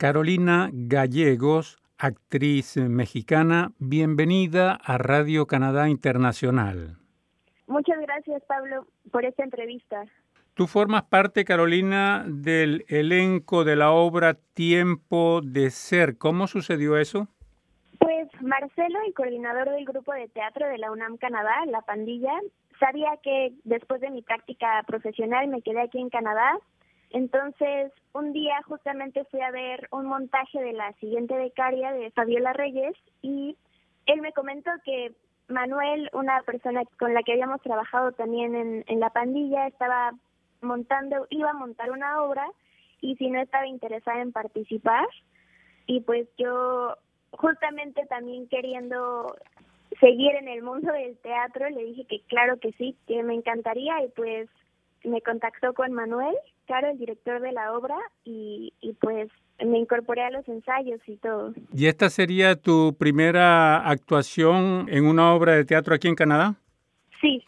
Carolina Gallegos, actriz mexicana, bienvenida a Radio Canadá Internacional. Muchas gracias, Pablo, por esta entrevista. Tú formas parte, Carolina, del elenco de la obra Tiempo de Ser. ¿Cómo sucedió eso? Pues Marcelo, el coordinador del grupo de teatro de la UNAM Canadá, La Pandilla, sabía que después de mi práctica profesional me quedé aquí en Canadá entonces, un día justamente fui a ver un montaje de la siguiente becaria de Fabiola Reyes y él me comentó que Manuel, una persona con la que habíamos trabajado también en, en la pandilla, estaba montando, iba a montar una obra y si no estaba interesada en participar. Y pues yo justamente también queriendo seguir en el mundo del teatro, le dije que claro que sí, que me encantaría y pues me contactó con Manuel Caro, el director de la obra, y, y pues me incorporé a los ensayos y todo. ¿Y esta sería tu primera actuación en una obra de teatro aquí en Canadá? Sí,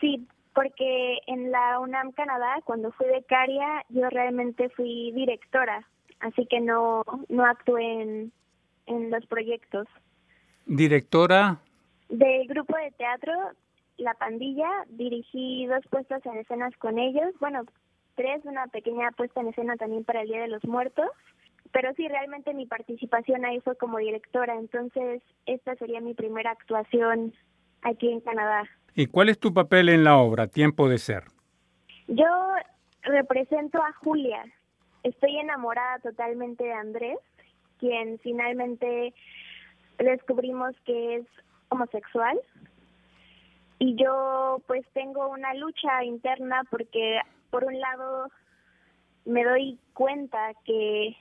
sí, porque en la UNAM Canadá, cuando fui becaria, yo realmente fui directora, así que no, no actué en, en los proyectos. ¿Directora? Del grupo de teatro la Pandilla, dirigí dos puestas en escenas con ellos, bueno, tres, una pequeña puesta en escena también para el Día de los Muertos, pero sí, realmente mi participación ahí fue como directora, entonces esta sería mi primera actuación aquí en Canadá. ¿Y cuál es tu papel en la obra, Tiempo de Ser? Yo represento a Julia, estoy enamorada totalmente de Andrés, quien finalmente descubrimos que es homosexual y yo pues tengo una lucha interna porque por un lado me doy cuenta que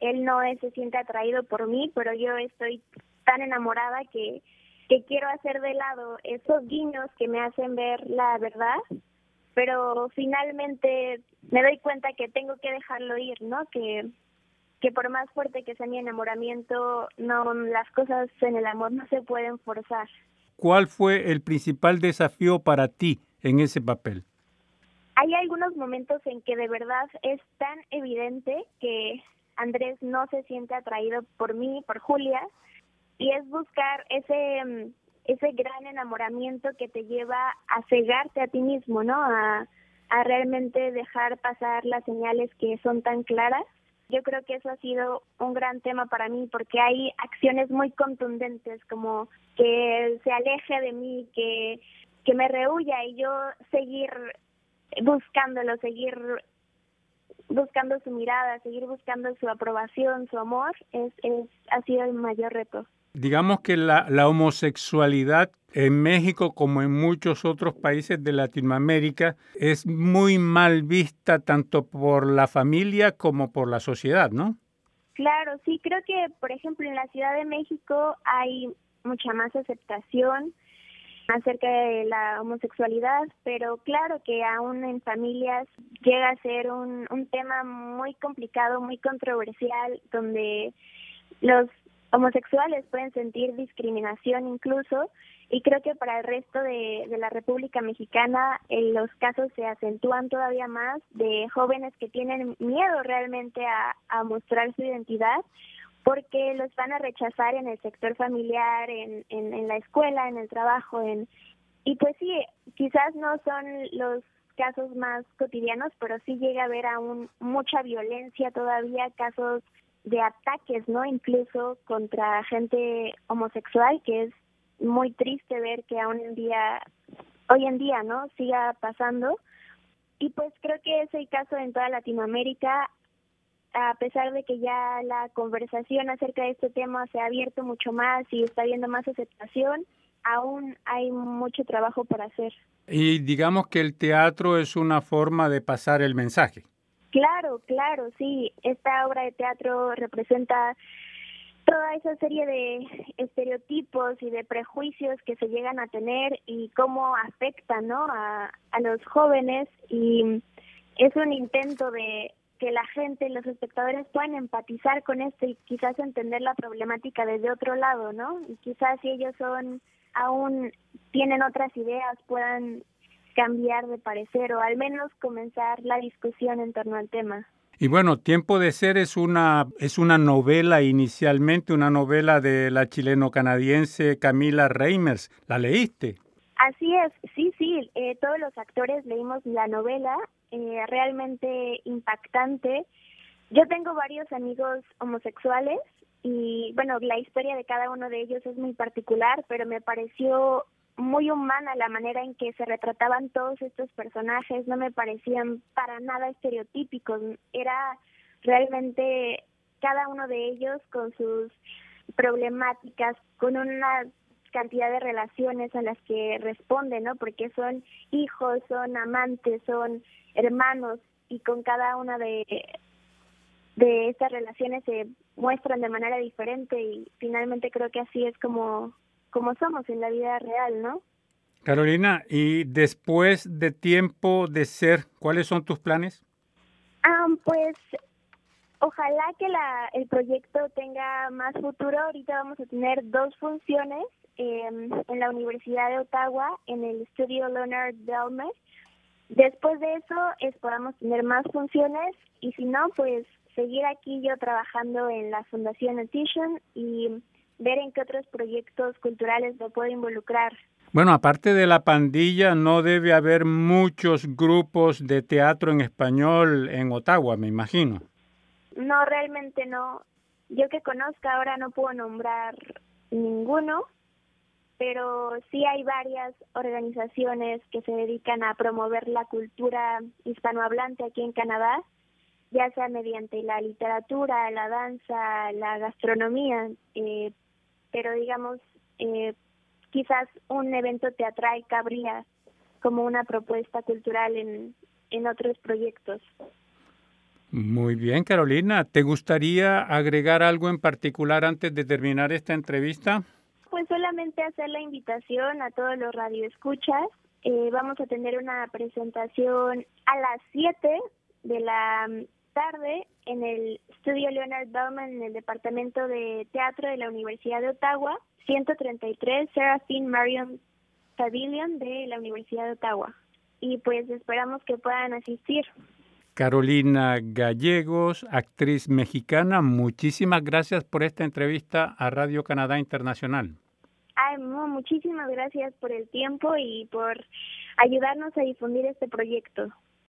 él no se siente atraído por mí, pero yo estoy tan enamorada que, que quiero hacer de lado esos guiños que me hacen ver la verdad, pero finalmente me doy cuenta que tengo que dejarlo ir, ¿no? Que que por más fuerte que sea mi enamoramiento, no las cosas en el amor no se pueden forzar. ¿Cuál fue el principal desafío para ti en ese papel? Hay algunos momentos en que de verdad es tan evidente que Andrés no se siente atraído por mí, por Julia, y es buscar ese mm, ese gran enamoramiento que te lleva a cegarte a ti mismo, ¿no? A, a realmente dejar pasar las señales que son tan claras yo creo que eso ha sido un gran tema para mí porque hay acciones muy contundentes como que se aleje de mí, que, que me rehuya y yo seguir buscándolo, seguir buscando su mirada, seguir buscando su aprobación, su amor, es, es ha sido el mayor reto digamos que la, la, homosexualidad en México como en muchos otros países de Latinoamérica es muy mal vista tanto por la familia como por la sociedad, ¿no? Claro, sí, creo que por ejemplo en la Ciudad de México hay mucha más aceptación acerca de la homosexualidad, pero claro que aún en familias llega a ser un, un tema muy complicado, muy controversial, donde los homosexuales pueden sentir discriminación incluso y creo que para el resto de, la República Mexicana eh, los casos se acentúan todavía más de jóvenes que tienen miedo realmente a, a mostrar su identidad porque los van a rechazar en el sector familiar, en, en, en la escuela, en el trabajo, en y pues sí, quizás no son los casos más cotidianos, pero sí llega a haber aún mucha violencia todavía, casos de ataques, ¿no? Incluso contra gente homosexual, que es muy triste ver que aún en día, hoy en día, ¿no? Siga pasando. Y pues creo que es el caso en toda Latinoamérica, a pesar de que ya la conversación acerca de este tema se ha abierto mucho más y está habiendo más aceptación, aún hay mucho trabajo por hacer. Y digamos que el teatro es una forma de pasar el mensaje. Claro, claro, sí. Esta obra de teatro representa toda esa serie de estereotipos y de prejuicios que se llegan a tener y cómo afectan ¿no? a, a los jóvenes y es un intento de que la gente, los espectadores puedan empatizar con esto y quizás entender la problemática desde otro lado, ¿no? Y quizás si ellos son aún tienen otras ideas puedan cambiar de parecer o al menos comenzar la discusión en torno al tema. Y bueno, Tiempo de Ser es una, es una novela inicialmente, una novela de la chileno-canadiense Camila Reimers. ¿La leíste? Así es, sí, sí, eh, todos los actores leímos la novela, eh, realmente impactante. Yo tengo varios amigos homosexuales y bueno, la historia de cada uno de ellos es muy particular, pero me pareció muy humana la manera en que se retrataban todos estos personajes, no me parecían para nada estereotípicos, era realmente cada uno de ellos con sus problemáticas, con una cantidad de relaciones a las que responden, ¿no? Porque son hijos, son amantes, son hermanos y con cada una de de estas relaciones se muestran de manera diferente y finalmente creo que así es como como somos en la vida real, ¿no? Carolina, y después de tiempo de ser, ¿cuáles son tus planes? Ah, pues ojalá que la, el proyecto tenga más futuro. Ahorita vamos a tener dos funciones em, en la Universidad de Ottawa, en el estudio Leonard Belmer. Después de eso, es, podamos tener más funciones y si no, pues seguir aquí yo trabajando en la Fundación Audition y ver en qué otros proyectos culturales me puedo involucrar. Bueno, aparte de la pandilla, no debe haber muchos grupos de teatro en español en Ottawa, me imagino. No, realmente no. Yo que conozca ahora no puedo nombrar ninguno, pero sí hay varias organizaciones que se dedican a promover la cultura hispanohablante aquí en Canadá, ya sea mediante la literatura, la danza, la gastronomía, eh, pero digamos, eh, quizás un evento teatral cabría como una propuesta cultural en, en otros proyectos. Muy bien, Carolina. ¿Te gustaría agregar algo en particular antes de terminar esta entrevista? Pues solamente hacer la invitación a todos los radioescuchas. Eh, vamos a tener una presentación a las 7 de la tarde en el estudio Leonard Bauman en el Departamento de Teatro de la Universidad de Ottawa, 133 Seraphine Marion Pavilion de la Universidad de Ottawa. Y pues esperamos que puedan asistir. Carolina Gallegos, actriz mexicana, muchísimas gracias por esta entrevista a Radio Canadá Internacional. Ay, muchísimas gracias por el tiempo y por ayudarnos a difundir este proyecto.